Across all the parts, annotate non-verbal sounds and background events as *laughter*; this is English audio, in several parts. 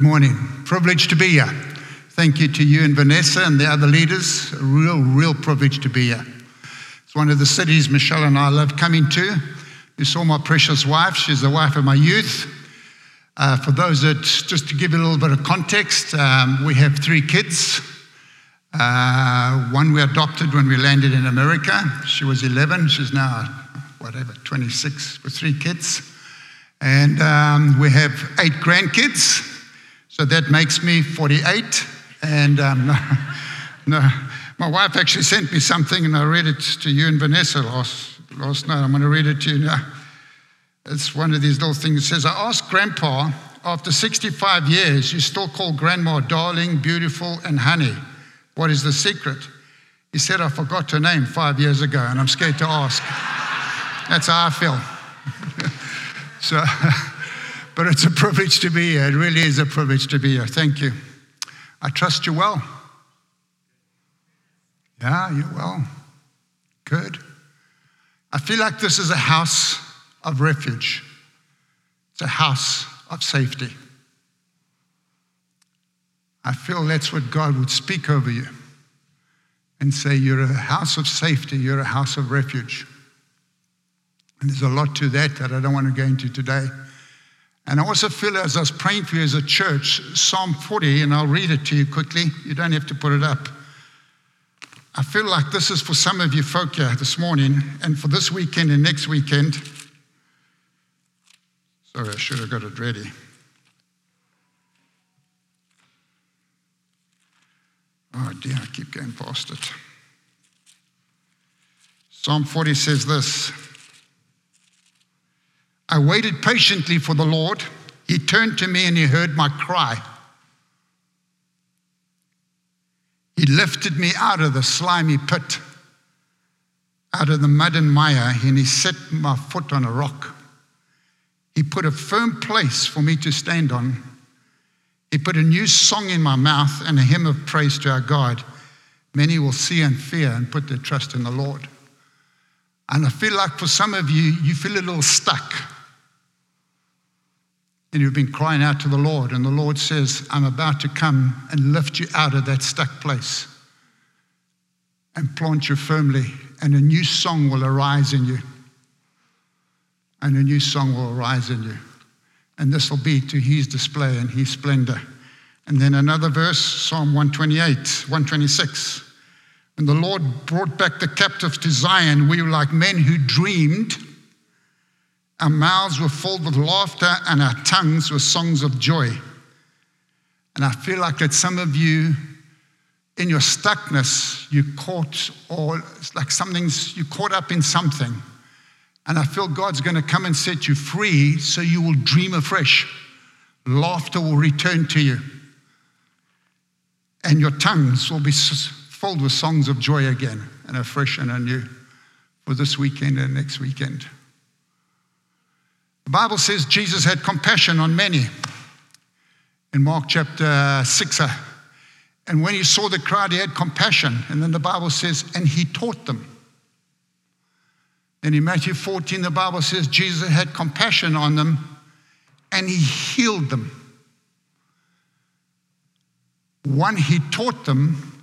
Good morning. Privilege to be here. Thank you to you and Vanessa and the other leaders. A real, real privilege to be here. It's one of the cities Michelle and I love coming to. You saw my precious wife. She's the wife of my youth. Uh, for those that, just to give you a little bit of context, um, we have three kids. Uh, one we adopted when we landed in America. She was 11. She's now, whatever, 26 with three kids. And um, we have eight grandkids. So that makes me 48. And um, *laughs* no, no, my wife actually sent me something, and I read it to you and Vanessa last, last night. I'm going to read it to you now. It's one of these little things. It says, I asked Grandpa, after 65 years, you still call Grandma darling, beautiful, and honey. What is the secret? He said, I forgot her name five years ago, and I'm scared to ask. That's how I feel. *laughs* so. *laughs* But it's a privilege to be here. It really is a privilege to be here. Thank you. I trust you well. Yeah, you're well. Good. I feel like this is a house of refuge, it's a house of safety. I feel that's what God would speak over you and say, You're a house of safety, you're a house of refuge. And there's a lot to that that I don't want to go into today. And I also feel as I was praying for you as a church, Psalm 40, and I'll read it to you quickly. You don't have to put it up. I feel like this is for some of you folk here this morning and for this weekend and next weekend. Sorry, I should have got it ready. Oh dear, I keep going past it. Psalm 40 says this. I waited patiently for the Lord. He turned to me and he heard my cry. He lifted me out of the slimy pit, out of the mud and mire, and he set my foot on a rock. He put a firm place for me to stand on. He put a new song in my mouth and a hymn of praise to our God. Many will see and fear and put their trust in the Lord. And I feel like for some of you, you feel a little stuck and you've been crying out to the Lord, and the Lord says, I'm about to come and lift you out of that stuck place and plant you firmly, and a new song will arise in you. And a new song will arise in you. And this will be to his display and his splendor. And then another verse, Psalm 128, 126. When the Lord brought back the captives to Zion, we were like men who dreamed. Our mouths were filled with laughter and our tongues were songs of joy. And I feel like that some of you, in your stuckness, you caught, or like something's, you caught up in something. And I feel God's going to come and set you free so you will dream afresh. Laughter will return to you. And your tongues will be filled with songs of joy again and afresh and anew for this weekend and next weekend. The Bible says Jesus had compassion on many in Mark chapter 6. Uh, and when he saw the crowd, he had compassion. And then the Bible says, and he taught them. And in Matthew 14, the Bible says Jesus had compassion on them and he healed them. One, he taught them,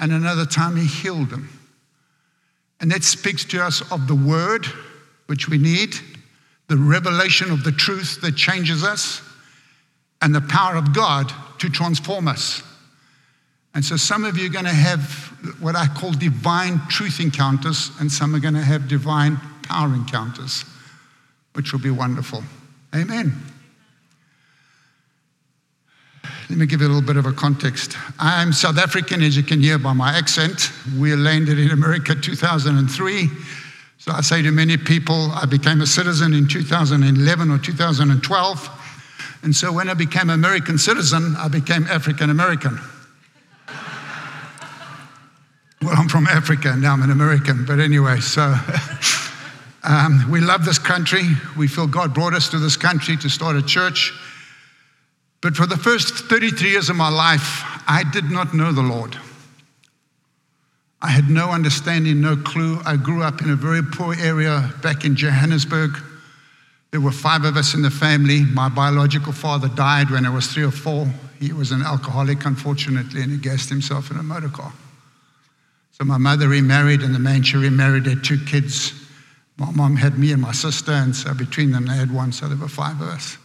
and another time he healed them. And that speaks to us of the word, which we need, the revelation of the truth that changes us, and the power of God to transform us. And so some of you are going to have what I call divine truth encounters, and some are going to have divine power encounters, which will be wonderful. Amen. Let me give you a little bit of a context. I'm South African, as you can hear by my accent. We landed in America 2003. So I say to many people, I became a citizen in 2011 or 2012. And so when I became American citizen, I became African American. *laughs* well, I'm from Africa, and now I'm an American. But anyway, so *laughs* um, we love this country. We feel God brought us to this country to start a church. But for the first 33 years of my life, I did not know the Lord. I had no understanding, no clue. I grew up in a very poor area back in Johannesburg. There were five of us in the family. My biological father died when I was three or four. He was an alcoholic, unfortunately, and he gassed himself in a motor car. So my mother remarried, and the man she remarried had two kids. My mom had me and my sister, and so between them they had one, so there were five of us.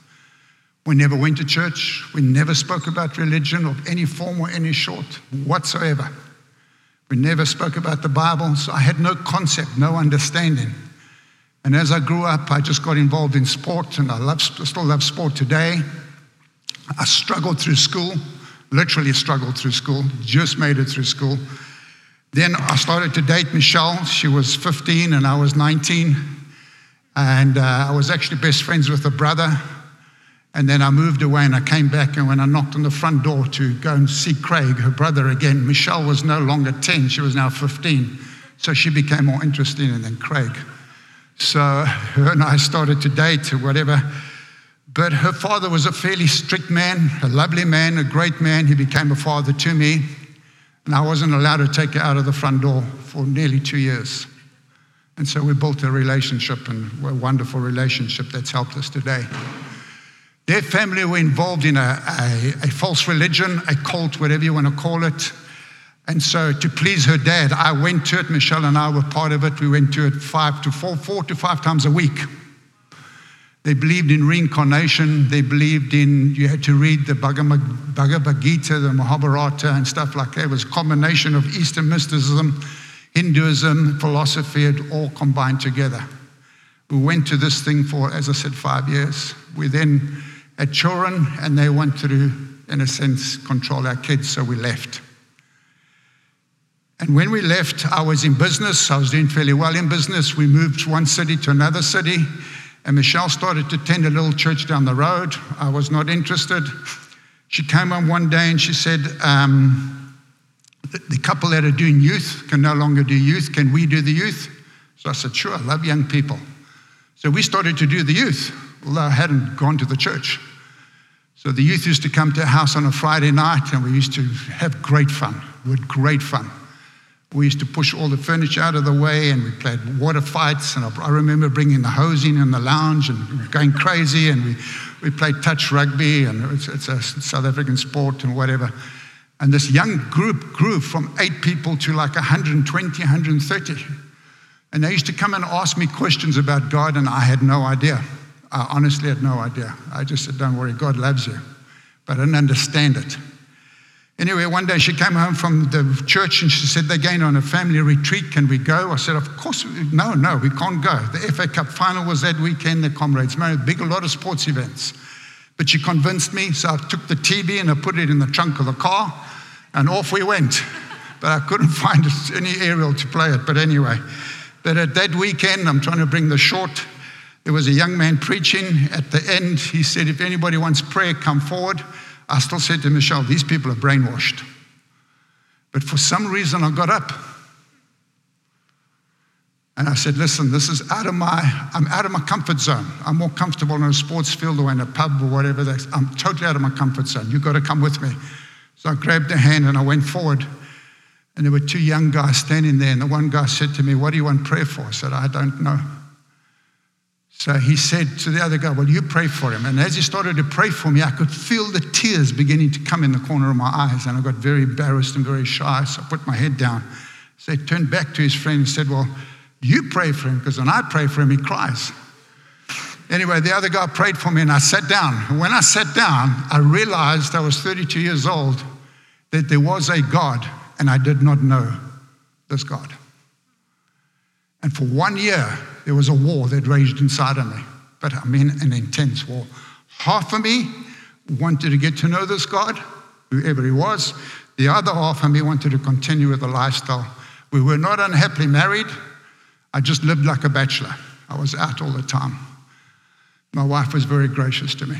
We never went to church. We never spoke about religion of any form or any sort whatsoever. We never spoke about the Bible, so I had no concept, no understanding. And as I grew up, I just got involved in sport, and I love, still love sport today. I struggled through school, literally struggled through school, just made it through school. Then I started to date Michelle. She was 15 and I was 19. And uh, I was actually best friends with her brother. And then I moved away and I came back. And when I knocked on the front door to go and see Craig, her brother again, Michelle was no longer 10, she was now 15. So she became more interested in than Craig. So *laughs* her and I started to date or whatever. But her father was a fairly strict man, a lovely man, a great man. He became a father to me. And I wasn't allowed to take her out of the front door for nearly two years. And so we built a relationship and a wonderful relationship that's helped us today. Their family were involved in a, a, a, false religion, a cult, whatever you want to call it. And so, to please her dad, I went to it. Michelle and I were part of it. We went to it five to four, four to five times a week. They believed in reincarnation. They believed in you had to read the Bhagavad Gita, the Mahabharata, and stuff like that. It was a combination of Eastern mysticism, Hinduism, philosophy, it all combined together. We went to this thing for, as I said, five years. We then had children, and they wanted to, in a sense, control our kids, so we left. And when we left, I was in business. I was doing fairly well in business. We moved one city to another city, and Michelle started to attend a little church down the road. I was not interested. She came home one day and she said, um, the, the couple that are doing youth can no longer do youth. Can we do the youth? So I said, Sure, I love young people. So we started to do the youth hadn't gone to the church. So the youth used to come to our house on a Friday night and we used to have great fun. We had great fun. We used to push all the furniture out of the way and we played water fights. And I remember bringing the hose in in the lounge and going crazy. And we, we played touch rugby and it's, it's a South African sport and whatever. And this young group grew from eight people to like 120, 130. And they used to come and ask me questions about God, and I had no idea. I honestly had no idea. I just said, Don't worry, God loves you. But I didn't understand it. Anyway, one day she came home from the church and she said, They're going on a family retreat. Can we go? I said, Of course. No, no, we can't go. The FA Cup final was that weekend, the Comrades Marathon, big, a lot of sports events. But she convinced me, so I took the TV and I put it in the trunk of the car and off we went. But I couldn't *laughs* find any aerial to play it. But anyway, but at that weekend, I'm trying to bring the short there was a young man preaching. At the end, he said, If anybody wants prayer, come forward. I still said to Michelle, These people are brainwashed. But for some reason, I got up. And I said, listen, this is out of my, I'm out of my comfort zone. I'm more comfortable in a sports field or in a pub or whatever. I'm totally out of my comfort zone. You've got to come with me. So I grabbed a hand and I went forward. And there were two young guys standing there. And the one guy said to me, What do you want prayer for? I said, I don't know. So he said to the other guy, Well, you pray for him. And as he started to pray for me, I could feel the tears beginning to come in the corner of my eyes. And I got very embarrassed and very shy. So I put my head down. So he turned back to his friend and said, Well, you pray for him, because when I pray for him, he cries. Anyway, the other guy prayed for me and I sat down. And when I sat down, I realized I was 32 years old that there was a God and I did not know this God. And for one year, there was a war that raged inside of me. But I mean, an intense war. Half of me wanted to get to know this God, whoever he was. The other half of me wanted to continue with the lifestyle. We were not unhappily married. I just lived like a bachelor. I was out all the time. My wife was very gracious to me.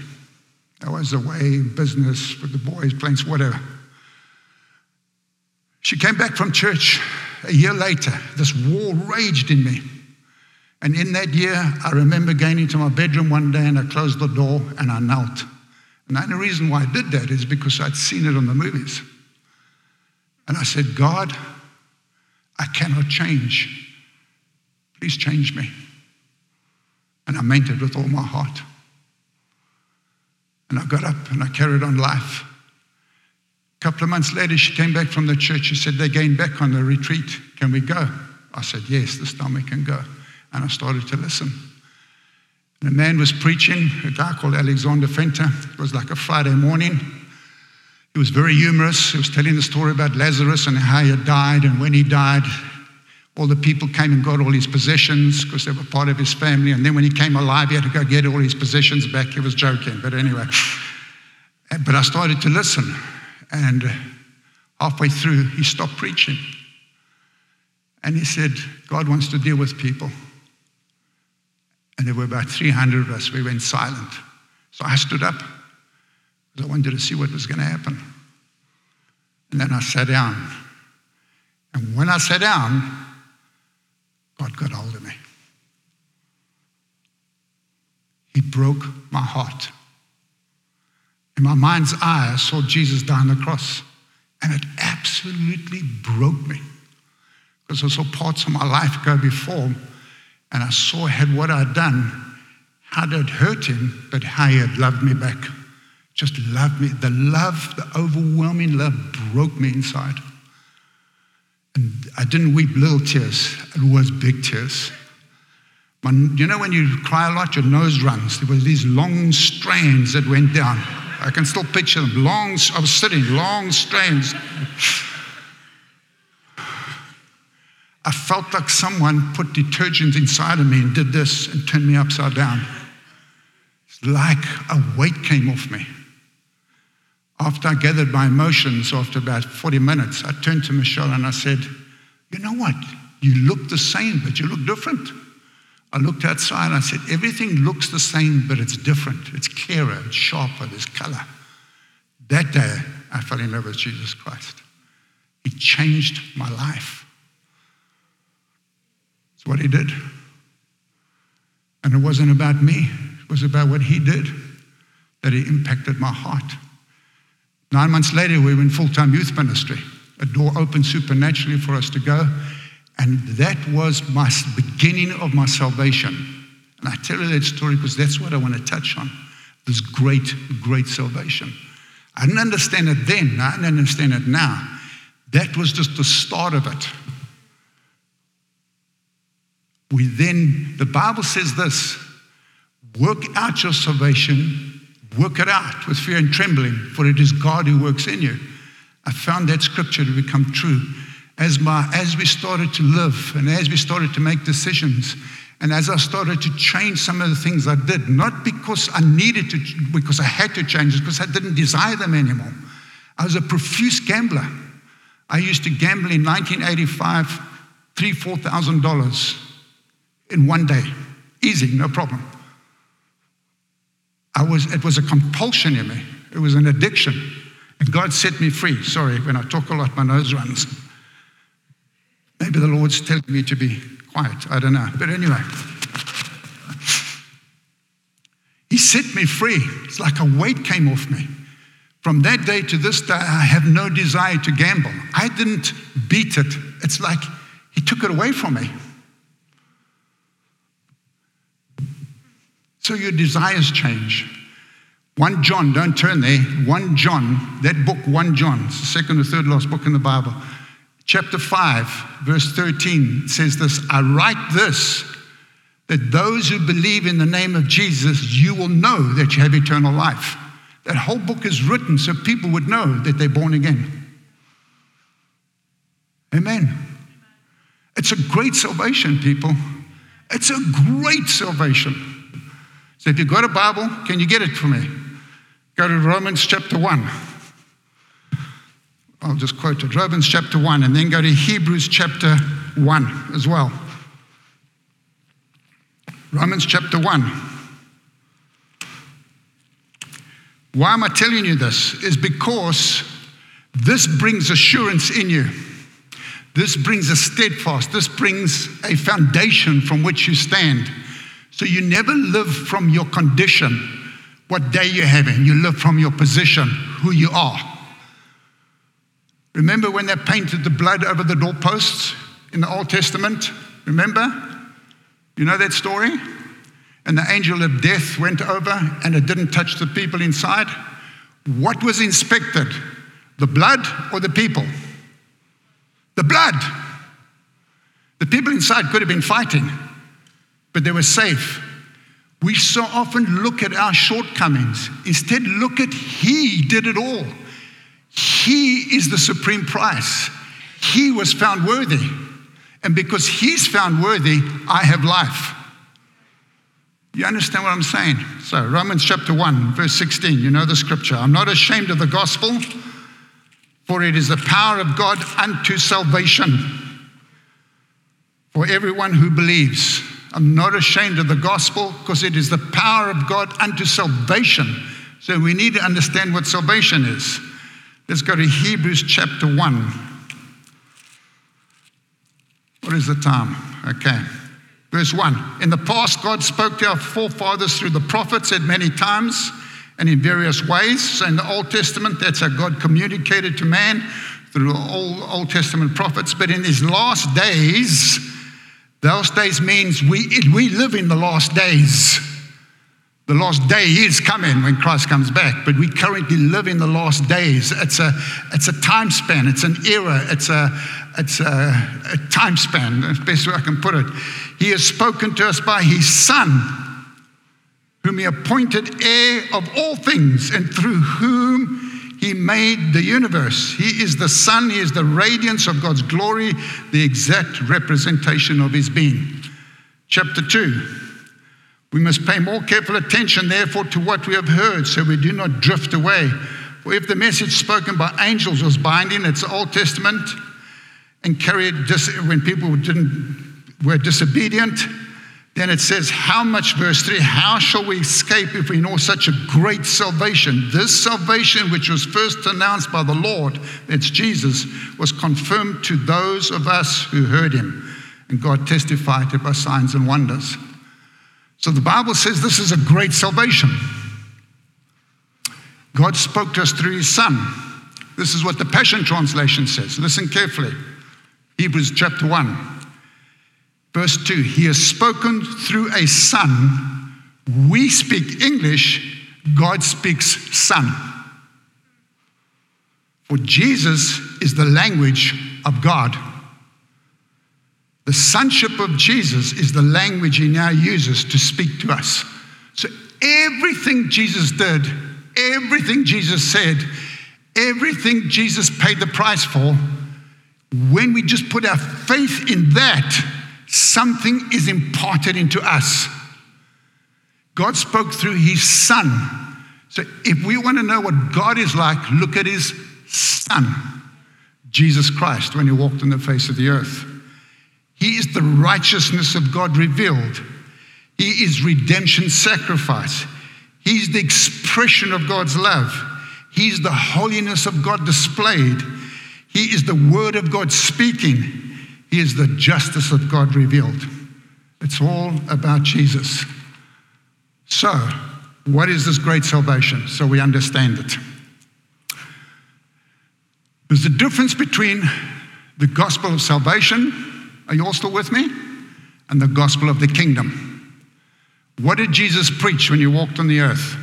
I was away in business with the boys, playing whatever. She came back from church a year later. This war raged in me. And in that year, I remember going into my bedroom one day and I closed the door and I knelt. And the only reason why I did that is because I'd seen it on the movies. And I said, God, I cannot change. Please change me. And I meant it with all my heart. And I got up and I carried on life. A couple of months later, she came back from the church. She said, They're going back on the retreat. Can we go? I said, Yes, this time we can go. And I started to listen. And a man was preaching, a guy called Alexander Venter. It was like a Friday morning. He was very humorous. He was telling the story about Lazarus and how he died, and when he died, all the people came and got all his possessions because they were part of his family. And then when he came alive, he had to go get all his possessions back. He was joking. But anyway, but I started to listen. And halfway through, he stopped preaching. And he said, God wants to deal with people. And there were about 300 of us. We went silent. So I stood up because I wanted to see what was going to happen. And then I sat down. And when I sat down, God got hold of me. He broke my heart. In my mind's eye, I saw Jesus die on the cross, and it absolutely broke me. Because I saw parts of my life go before, and I saw had what I'd done, how it hurt him, but how he had loved me back. Just loved me. The love, the overwhelming love broke me inside. And I didn't weep little tears, it was big tears. My, you know, when you cry a lot, your nose runs. There were these long strains that went down. I can still picture them. Long, I was sitting, long strains. I felt like someone put detergent inside of me and did this and turned me upside down. It's like a weight came off me. After I gathered my emotions, after about 40 minutes, I turned to Michelle and I said, You know what? You look the same, but you look different. I looked outside and I said, Everything looks the same, but it's different. It's clearer, it's sharper, there's color. That day, I fell in love with Jesus Christ. He changed my life. What He did. And it wasn't about me, it was about what He did that He impacted my heart. Nine months later, we were in full time youth ministry. A door opened supernaturally for us to go. And that was my beginning of my salvation. And I tell you that story because that's what I want to touch on this great, great salvation. I didn't understand it then, I didn't understand it now. That was just the start of it. We then, the Bible says this work out your salvation Work it out with fear and trembling, for it is God who works in you. I found that scripture to become true. As, my, as we started to live and as we started to make decisions, and as I started to change some of the things I did, not because I needed to, because I had to change, because I didn't desire them anymore. I was a profuse gambler. I used to gamble in 1985, three, four thousand dollars in one day, easy, no problem. I was, it was a compulsion in me. It was an addiction. And God set me free. Sorry, when I talk a lot, my nose runs. Maybe the Lord's telling me to be quiet. I don't know. But anyway, He set me free. It's like a weight came off me. From that day to this day, I have no desire to gamble. I didn't beat it. It's like He took it away from me. So your desires change. 1 John, don't turn there. 1 John, that book, 1 John, it's the second or third last book in the Bible. Chapter 5, verse 13 says this I write this that those who believe in the name of Jesus, you will know that you have eternal life. That whole book is written so people would know that they're born again. Amen. It's a great salvation, people. It's a great salvation. So if you've got a Bible, can you get it for me? Go to Romans chapter 1. I'll just quote it Romans chapter 1, and then go to Hebrews chapter 1 as well. Romans chapter 1. Why am I telling you this? Is because this brings assurance in you. This brings a steadfast, this brings a foundation from which you stand. So you never live from your condition, what day you're having. You live from your position, who you are. Remember when they painted the blood over the doorposts in the Old Testament? Remember? You know that story? And the angel of death went over and it didn't touch the people inside. What was inspected? The blood or the people? The blood. The people inside could have been fighting, but they were safe. We so often look at our shortcomings. Instead, look at He did it all. He is the supreme price. He was found worthy. And because He's found worthy, I have life. You understand what I'm saying? So, Romans chapter 1, verse 16, you know the scripture. I'm not ashamed of the gospel for it is the power of God unto salvation for everyone who believes. I'm not ashamed of the gospel because it is the power of God unto salvation. So we need to understand what salvation is. Let's go to Hebrews chapter 1. What is the time? Okay. Verse 1. In the past, God spoke to our forefathers through the prophets at many times and in various ways. So in the Old Testament, that's how God communicated to man through all Old Testament prophets. But in these last days, those days means we, we live in the last days. The last day is coming when Christ comes back, but we currently live in the last days. It's a, it's a time span, it's an era, it's a, it's a, a time span, the best way I can put it. He has spoken to us by His Son, whom he appointed heir of all things, and through whom he made the universe. He is the son. he is the radiance of God's glory, the exact representation of his being. Chapter 2. We must pay more careful attention, therefore, to what we have heard, so we do not drift away. For if the message spoken by angels was binding, it's Old Testament, and carried dis- when people didn't were disobedient, then it says, How much, verse 3, how shall we escape if we know such a great salvation? This salvation, which was first announced by the Lord, that's Jesus, was confirmed to those of us who heard him. And God testified it by signs and wonders. So the Bible says this is a great salvation. God spoke to us through his Son. This is what the Passion Translation says. Listen carefully. Hebrews chapter 1. Verse 2 He has spoken through a son. We speak English, God speaks son. For Jesus is the language of God. The sonship of Jesus is the language he now uses to speak to us. So everything Jesus did, everything Jesus said, everything Jesus paid the price for, when we just put our faith in that, something is imparted into us. God spoke through his son. So if we want to know what God is like, look at his son, Jesus Christ, when he walked on the face of the earth. He is the righteousness of God revealed. He is redemption sacrifice. He's the expression of God's love. He's the holiness of God displayed. He is the word of God speaking. He is the justice of God revealed. It's all about Jesus. So, what is this great salvation? So we understand it. There's a difference between the gospel of salvation, are you all still with me? And the gospel of the kingdom. What did Jesus preach when he walked on the earth?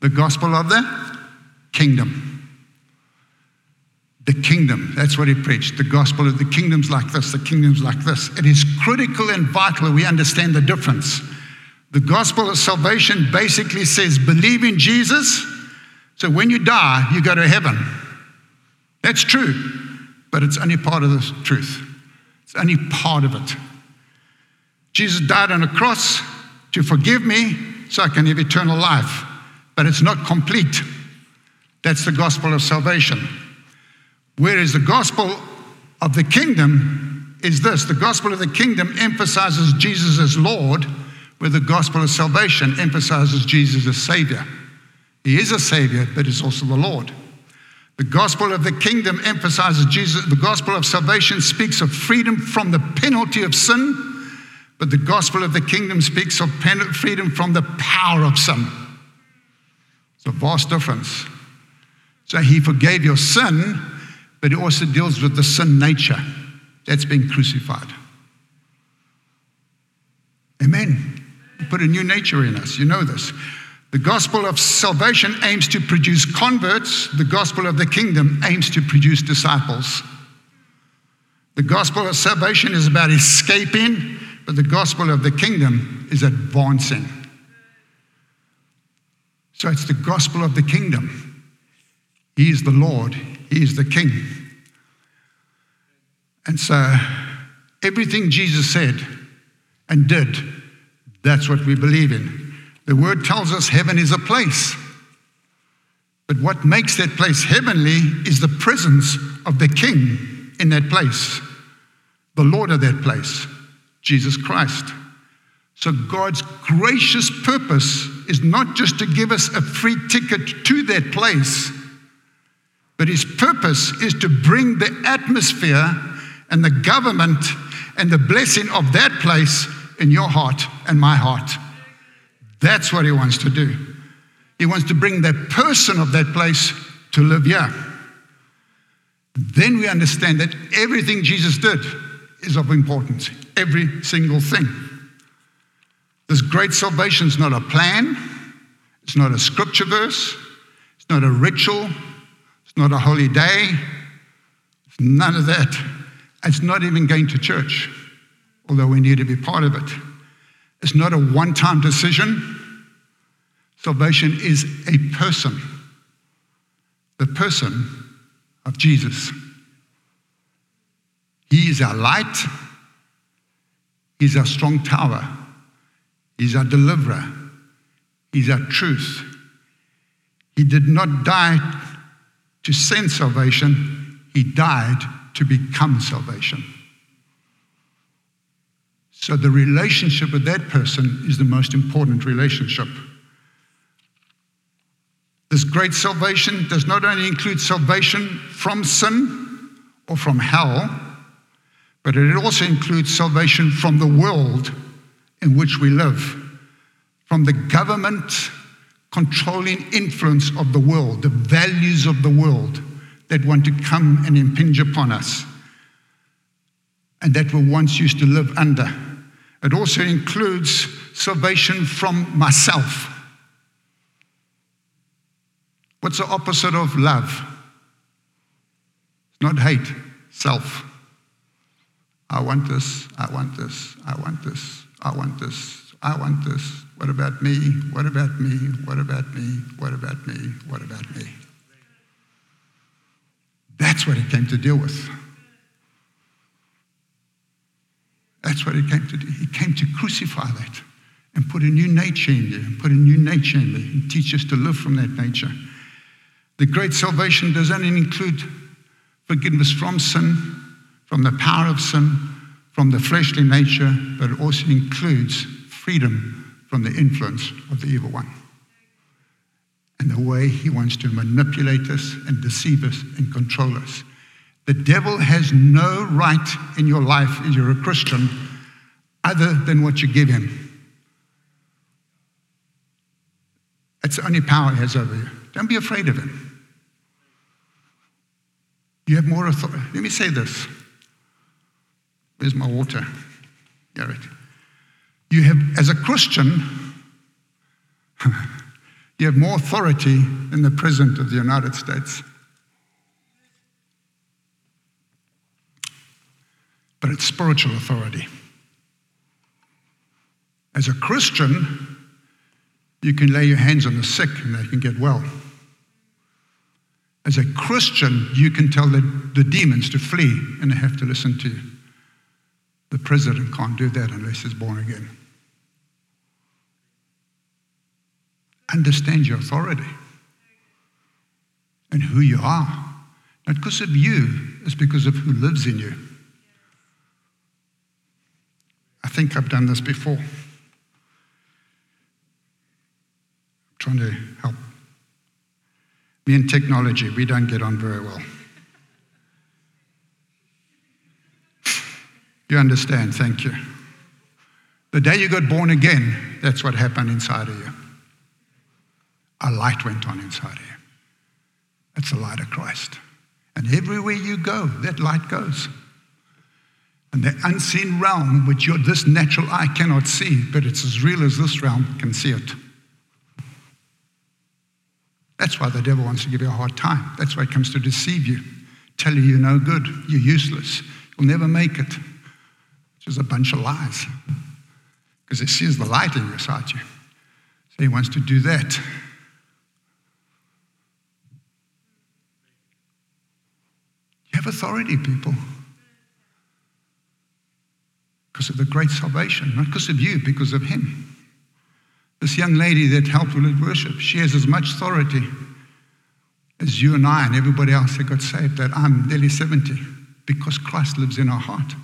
The gospel of the kingdom the kingdom. That's what he preached. The gospel of the kingdom's like this, the kingdom's like this. It is critical and vital we understand the difference. The gospel of salvation basically says believe in Jesus, so when you die, you go to heaven. That's true, but it's only part of the truth. It's only part of it. Jesus died on a cross to forgive me so I can have eternal life, but it's not complete. That's the gospel of salvation. Whereas the gospel of the kingdom is this the gospel of the kingdom emphasizes Jesus as Lord, where the gospel of salvation emphasizes Jesus as Savior. He is a Savior, but He's also the Lord. The gospel of the kingdom emphasizes Jesus. The gospel of salvation speaks of freedom from the penalty of sin, but the gospel of the kingdom speaks of freedom from the power of sin. It's a vast difference. So he forgave your sin, but it also deals with the sin nature that's been crucified. Amen. Put a new nature in us. You know this. The gospel of salvation aims to produce converts, the gospel of the kingdom aims to produce disciples. The gospel of salvation is about escaping, but the gospel of the kingdom is advancing. So it's the gospel of the kingdom. He is the Lord, He is the King. And so everything Jesus said and did, that's what we believe in. The word tells us heaven is a place. But what makes that place heavenly is the presence of the King in that place, the Lord of that place, Jesus Christ. So God's gracious purpose is not just to give us a free ticket to that place, but his purpose is to bring the atmosphere and the government and the blessing of that place in your heart and my heart. That's what he wants to do. He wants to bring that person of that place to live here. Then we understand that everything Jesus did is of importance, every single thing. This great salvation is not a plan, it's not a scripture verse, it's not a ritual, not a holy day, it's none of that. It's not even going to church, although we need to be part of it. It's not a one time decision. Salvation is a person, the person of Jesus. He is our light, He's our strong tower, He's our deliverer, He's our truth. He did not die to send salvation, He died to become salvation. So the relationship with that person is the most important relationship. This great salvation does not only include salvation from sin or from hell, but it also includes salvation from the world in which we live, from the government controlling influence of the world, the values of the world that want to come and impinge upon us and that we once used to live under. It also includes salvation from myself. What's the opposite of love? It's not hate, self. I want this, I want this, I want this, I want this, I want this. What about me? What about me? What about me? What about me? What about me? That's what he came to deal with. That's what he came to do. He came to crucify that and put a new nature in you, and put a new nature in you, and teach us to live from that nature. The great salvation does not include forgiveness from sin, from the power of sin, from the fleshly nature, but it also includes freedom from the influence of the evil one and the way he wants to manipulate us and deceive us and control us. The devil has no right in your life if you're a Christian other than what you give him. That's the only power he has over you. Don't be afraid of him. You have more authority. Let me say this. Where's my water? Garrett. You have, as a Christian, *laughs* you have more authority than the President of the United States. But it's spiritual authority. As a Christian, you can lay your hands on the sick and they can get well. As a Christian, you can tell the, the demons to flee and they have to listen to you. The president can't do that unless he's born again. Understand your authority and who you are. Not because of you, it's because of who lives in you. I think I've done this before. I'm trying to help. Me and technology, we don't get on very well. You understand, thank you. The day you got born again, that's what happened inside of you. A light went on inside of you. That's the light of Christ. And everywhere you go, that light goes. And the unseen realm, which your, this natural eye cannot see, but it's as real as this realm can see it. That's why the devil wants to give you a hard time. That's why he comes to deceive you, tell you you're no good, you're useless, you'll never make it. Just a bunch of lies. Because he sees the light inside you. So he wants to do that. You have authority, people. Because of the great salvation, not because of you, because of him. This young lady that helped with worship, she has as much authority as you and I and everybody else that got saved, that I'm nearly 70, because Christ lives in our heart.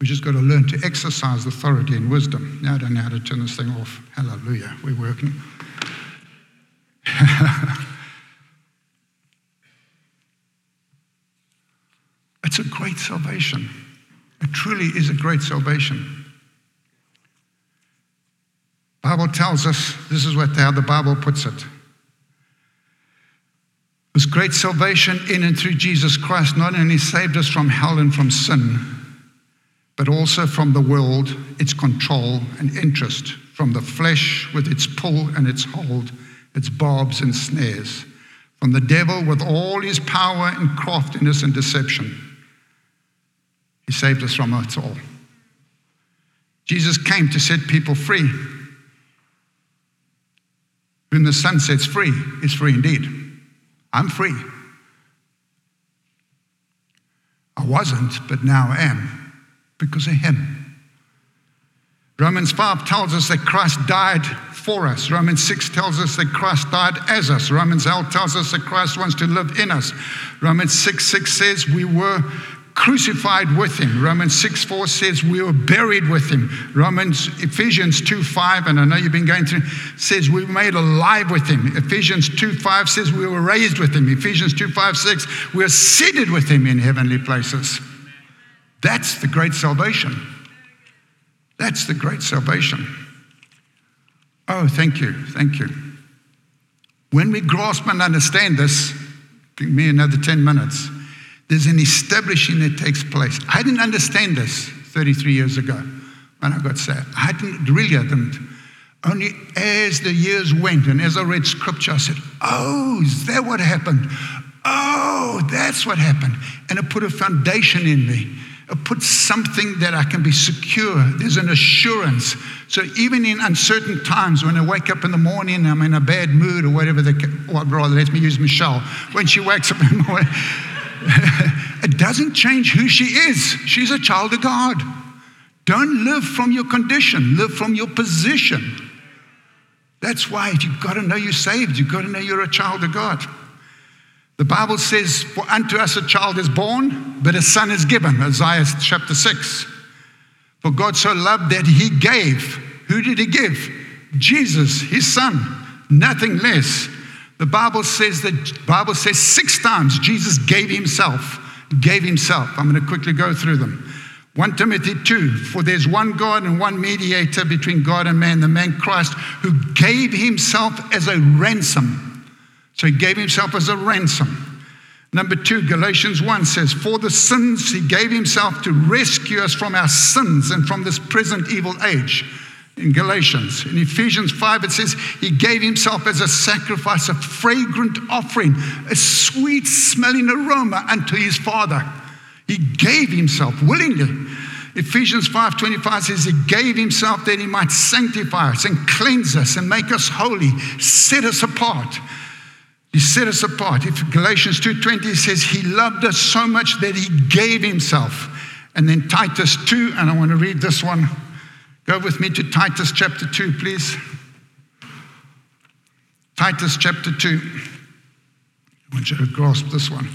We just got to learn to exercise authority and wisdom. Now I don't know how to turn this thing off. Hallelujah. We're working. *laughs* it's a great salvation. It truly is a great salvation. Bible tells us this is what how the Bible puts it. This great salvation in and through Jesus Christ not only saved us from hell and from sin, but also from the world, its control and interest, from the flesh with its pull and its hold, its barbs and snares, from the devil with all his power and craftiness and deception. He saved us from it all. Jesus came to set people free. Whom the son sets free is free indeed. I'm free. I wasn't, but now I am because of Him. Romans 5 tells us that Christ died for us. Romans 6 tells us that Christ died as us. Romans 8 tells us that Christ wants to live in us. Romans 6 6 says we were crucified with him. Romans 6 4 says we were buried with him. Romans, Ephesians 2 5, and I know you've been going through, says we were made alive with him. Ephesians 2 5 says we were raised with him. Ephesians 2 5 6, we are seated with him in heavenly places. That's the great salvation. That's the great salvation. Oh, thank you. Thank you. When we grasp and understand this, give me another 10 minutes there's an establishing that takes place. I didn't understand this 33 years ago when I got saved. I didn't, really I didn't. Only as the years went and as I read scripture, I said, Oh, is that what happened? Oh, that's what happened. And it put a foundation in me. Put something that I can be secure. There's an assurance. So even in uncertain times, when I wake up in the morning, I'm in a bad mood or whatever, the, or rather, let me use Michelle. When she wakes up in the morning, *laughs* it doesn't change who she is. She's a child of God. Don't live from your condition, live from your position. That's why you've got to know you're saved. You've got to know you're a child of God. The Bible says, For unto us a child is born, but a son is given. Isaiah chapter 6. For God so loved that he gave. Who did he give? Jesus, his son, nothing less. The Bible says that Bible says six times Jesus gave himself, gave himself. I'm going to quickly go through them. 1 Timothy 2, for there's one God and one mediator between God and man, the man Christ, who gave himself as a ransom. So he gave himself as a ransom. Number two, Galatians 1 says, For the sins he gave himself to rescue us from our sins and from this present evil age in Galatians. In Ephesians 5, it says, He gave Himself as a sacrifice, a fragrant offering, a sweet smelling aroma unto His Father. He gave Himself willingly. Ephesians 5:25 says he gave himself that he might sanctify us and cleanse us and make us holy, set us apart. He set us apart. If Galatians 2:20 says he loved us so much that he gave himself. And then Titus 2, and I want to read this one. Go with me to Titus chapter 2, please. Titus chapter 2. I want you to grasp this one.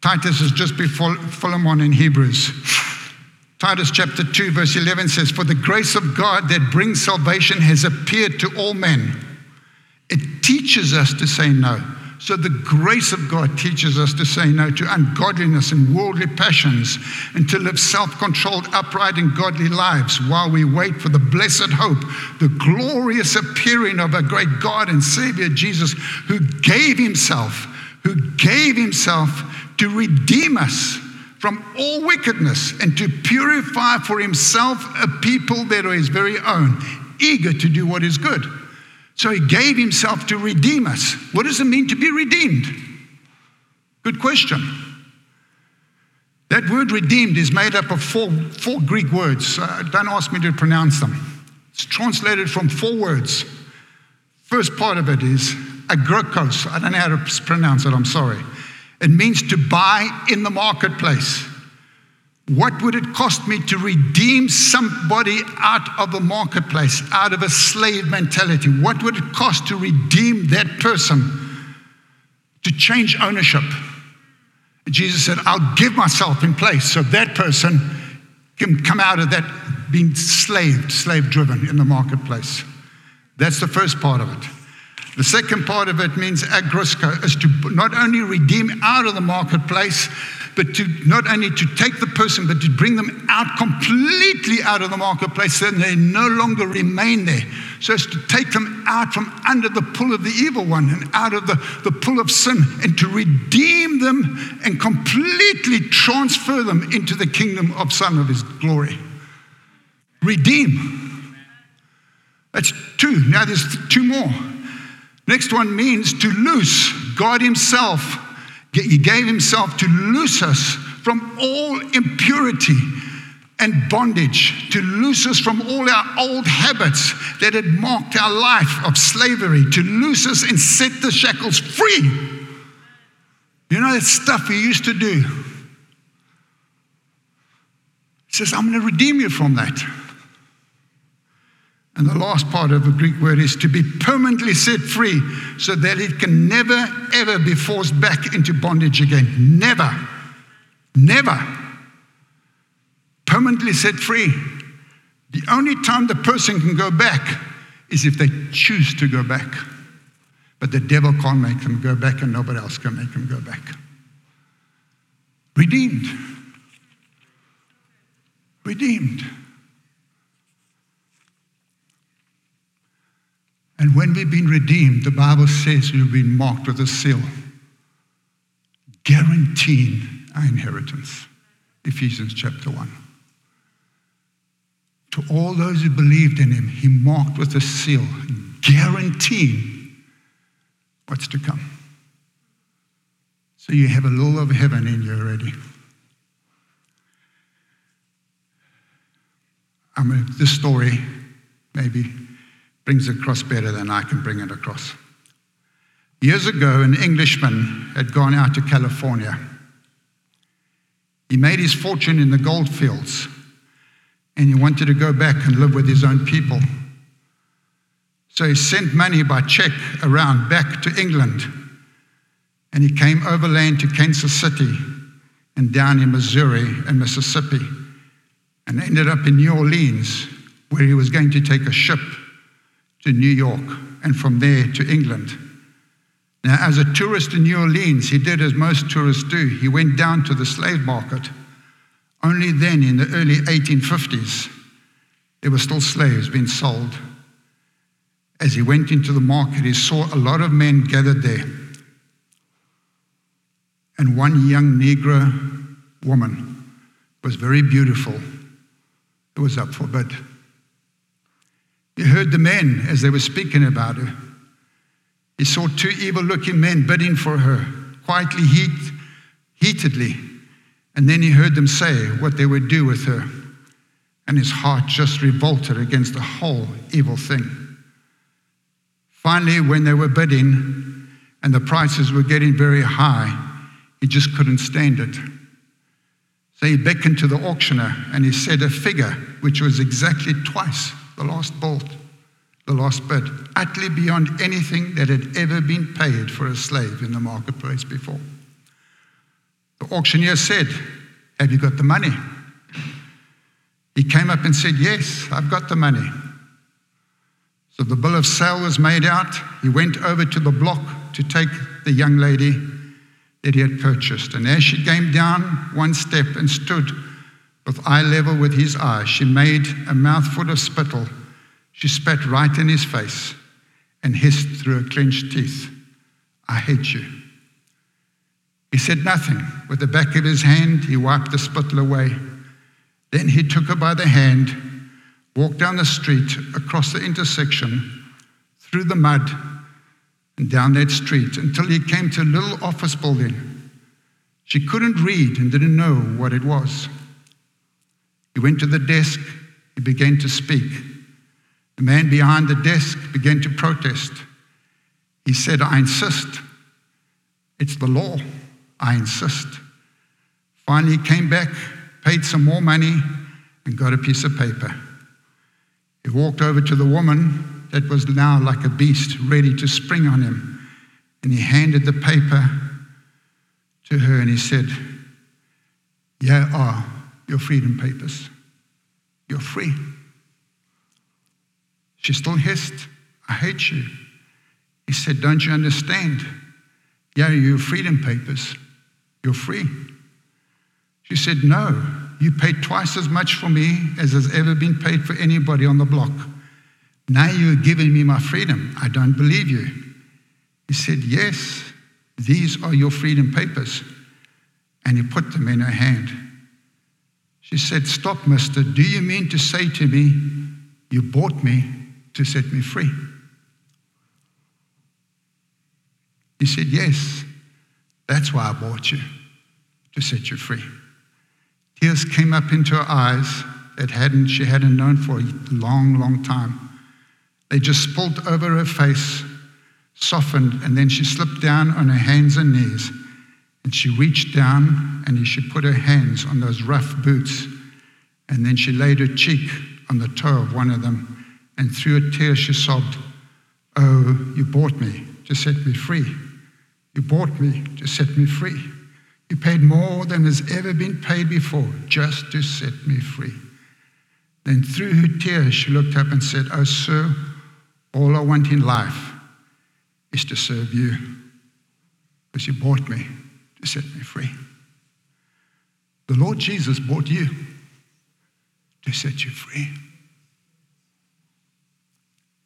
Titus is just before Philemon in Hebrews. Titus chapter 2, verse 11 says, For the grace of God that brings salvation has appeared to all men. It teaches us to say no. So the grace of God teaches us to say no to ungodliness and worldly passions and to live self controlled, upright, and godly lives while we wait for the blessed hope, the glorious appearing of our great God and Savior Jesus, who gave Himself, who gave Himself to redeem us from all wickedness and to purify for Himself a people that are His very own, eager to do what is good. So he gave himself to redeem us. What does it mean to be redeemed? Good question. That word redeemed is made up of four, four Greek words. Uh, don't ask me to pronounce them. It's translated from four words. First part of it is agrokos. I don't know how to pronounce it, I'm sorry. It means to buy in the marketplace. What would it cost me to redeem somebody out of the marketplace, out of a slave mentality? What would it cost to redeem that person, to change ownership? Jesus said, I'll give myself in place so that person can come out of that being slaved, slave driven in the marketplace. That's the first part of it. The second part of it means agrosko, is to not only redeem out of the marketplace, but to not only to take the person, but to bring them out completely out of the marketplace so they no longer remain there. So as to take them out from under the pull of the evil one and out of the, the pull of sin and to redeem them and completely transfer them into the kingdom of Son of His glory. Redeem. That's two. Now there's two more. Next one means to loose. God Himself he gave himself to loose us from all impurity and bondage, to loose us from all our old habits that had marked our life of slavery, to loose us and set the shackles free. You know that stuff we used to do. He says, I'm going to redeem you from that. And the last part of the Greek word is to be permanently set free so that it can never, ever be forced back into bondage again. Never. Never. Permanently set free. The only time the person can go back is if they choose to go back. But the devil can't make them go back, and nobody else can make them go back. Redeemed. Redeemed. And when we've been redeemed, the Bible says we've been marked with a seal, guaranteeing our inheritance. Ephesians chapter 1. To all those who believed in him, he marked with a seal, guaranteeing what's to come. So you have a little of heaven in you already. I mean, this story, maybe brings it across better than I can bring it across. Years ago, an Englishman had gone out to California. He made his fortune in the gold fields and he wanted to go back and live with his own people. So he sent money by check around back to England and he came overland to Kansas City and down in Missouri and Mississippi and ended up in New Orleans where he was going to take a ship to New York and from there to England. Now, as a tourist in New Orleans, he did as most tourists do. He went down to the slave market. Only then, in the early 1850s, there were still slaves being sold. As he went into the market, he saw a lot of men gathered there. And one young Negro woman was very beautiful. It was up for bid. He heard the men as they were speaking about her. He saw two evil looking men bidding for her, quietly, heat, heatedly. And then he heard them say what they would do with her. And his heart just revolted against the whole evil thing. Finally, when they were bidding and the prices were getting very high, he just couldn't stand it. So he beckoned to the auctioneer and he said a figure which was exactly twice the last bolt, the last bid, utterly beyond anything that had ever been paid for a slave in the marketplace before. The auctioneer said, Have you got the money? He came up and said, Yes, I've got the money. So the bill of sale was made out. He went over to the block to take the young lady that he had purchased. And as she came down one step and stood with eye level with his eye, she made a mouthful of spittle. She spat right in his face and hissed through her clenched teeth, I hate you. He said nothing. With the back of his hand, he wiped the spittle away. Then he took her by the hand, walked down the street, across the intersection, through the mud, and down that street until he came to a little office building. She couldn't read and didn't know what it was. He went to the desk, he began to speak. The man behind the desk began to protest. He said, I insist. It's the law. I insist. Finally, he came back, paid some more money, and got a piece of paper. He walked over to the woman that was now like a beast, ready to spring on him, and he handed the paper to her and he said, Here are your freedom papers. You're free. She still hissed, I hate you. He said, Don't you understand? Yeah, your freedom papers. You're free. She said, No, you paid twice as much for me as has ever been paid for anybody on the block. Now you're giving me my freedom. I don't believe you. He said, Yes, these are your freedom papers. And he put them in her hand. She said, Stop, mister. Do you mean to say to me, you bought me to set me free? He said, Yes, that's why I bought you, to set you free. Tears came up into her eyes that hadn't, she hadn't known for a long, long time. They just spilled over her face, softened, and then she slipped down on her hands and knees. And she reached down and she put her hands on those rough boots. And then she laid her cheek on the toe of one of them. And through a tear, she sobbed, Oh, you bought me to set me free. You bought me to set me free. You paid more than has ever been paid before just to set me free. Then, through her tears, she looked up and said, Oh, sir, all I want in life is to serve you because you bought me to set me free. The Lord Jesus bought you to set you free.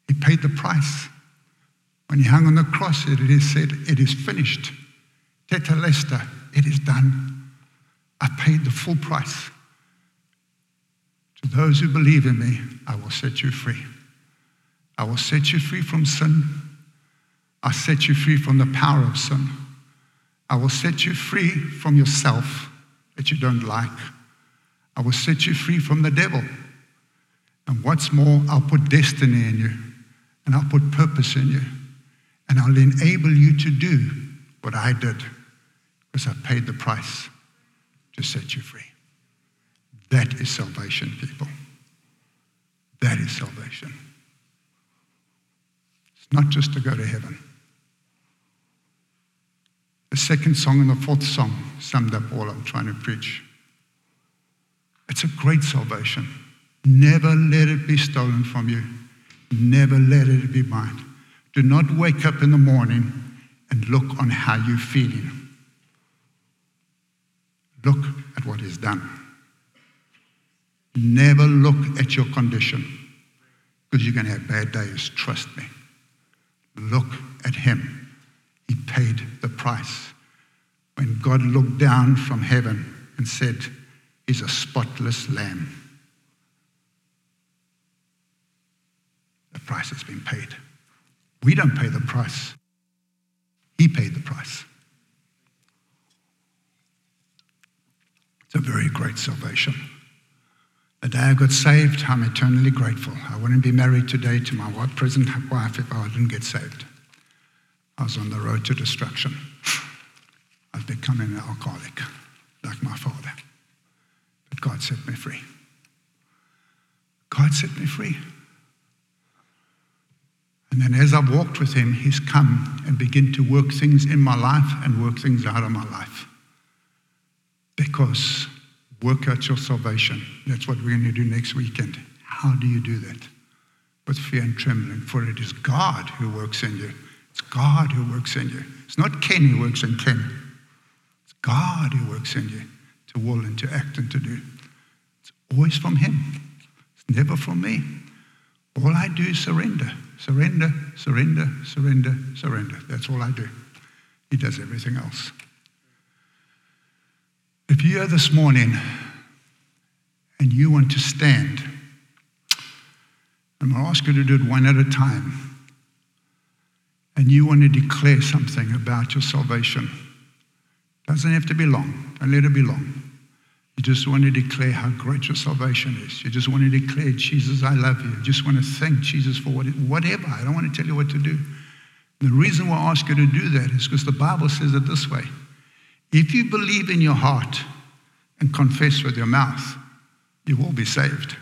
He paid the price. When he hung on the cross, it is said, It is finished. Tetelestai, it is done. I paid the full price. To those who believe in me, I will set you free. I will set you free from sin. I'll set you free from the power of sin. I will set you free from yourself that you don't like. I will set you free from the devil. And what's more, I'll put destiny in you and I'll put purpose in you and I'll enable you to do what I did because I paid the price to set you free. That is salvation, people. That is salvation. It's not just to go to heaven. The second song and the fourth song summed up all I'm trying to preach. It's a great salvation. Never let it be stolen from you. Never let it be mine. Do not wake up in the morning and look on how you're feeling. Look at what is done. Never look at your condition because you're going to have bad days. Trust me. Look at Him. He paid the price. When God looked down from heaven and said, He's a spotless lamb. The price has been paid. We don't pay the price. He paid the price. It's a very great salvation. The day I got saved, I'm eternally grateful. I wouldn't be married today to my present wife if I didn't get saved. I was on the road to destruction. *sighs* I was becoming an alcoholic, like my father. But God set me free. God set me free. And then as I've walked with him, he's come and begin to work things in my life and work things out of my life. Because Work out your salvation. That's what we're going to do next weekend. How do you do that? With fear and trembling, for it is God who works in you. It's God who works in you. It's not Ken who works in Ken. It's God who works in you to will and to act and to do. It's always from Him. It's never from me. All I do is surrender. Surrender, surrender, surrender, surrender. That's all I do. He does everything else. If you're this morning and you want to stand, I'm going to ask you to do it one at a time. And you want to declare something about your salvation. Doesn't have to be long. Don't let it be long. You just want to declare how great your salvation is. You just want to declare, Jesus, I love you. You just want to thank Jesus for what, whatever. I don't want to tell you what to do. The reason why I ask you to do that is because the Bible says it this way if you believe in your heart and confess with your mouth, you will be saved.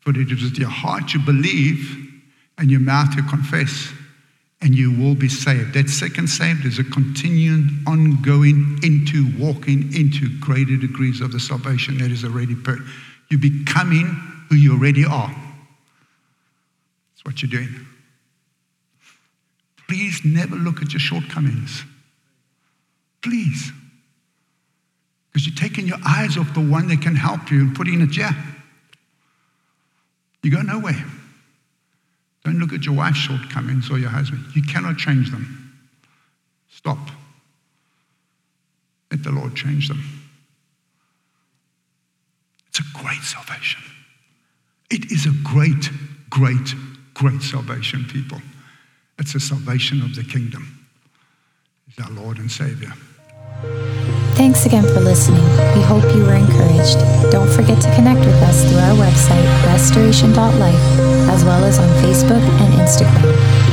For it is with your heart you believe and your mouth you confess, and you will be saved. That second saved is a continuing, ongoing into walking into greater degrees of the salvation that is already per. You're becoming who you already are. That's what you're doing. Please never look at your shortcomings. Please. Because you're taking your eyes off the one that can help you and putting it yeah. You go nowhere. Don't look at your wife's shortcomings or your husband. You cannot change them. Stop. Let the Lord change them. It's a great salvation. It is a great, great, great salvation, people. It's a salvation of the kingdom. He's our Lord and Savior. Thanks again for listening. We hope you were encouraged. Don't forget to connect with us through our website, restoration.life, as well as on Facebook and Instagram.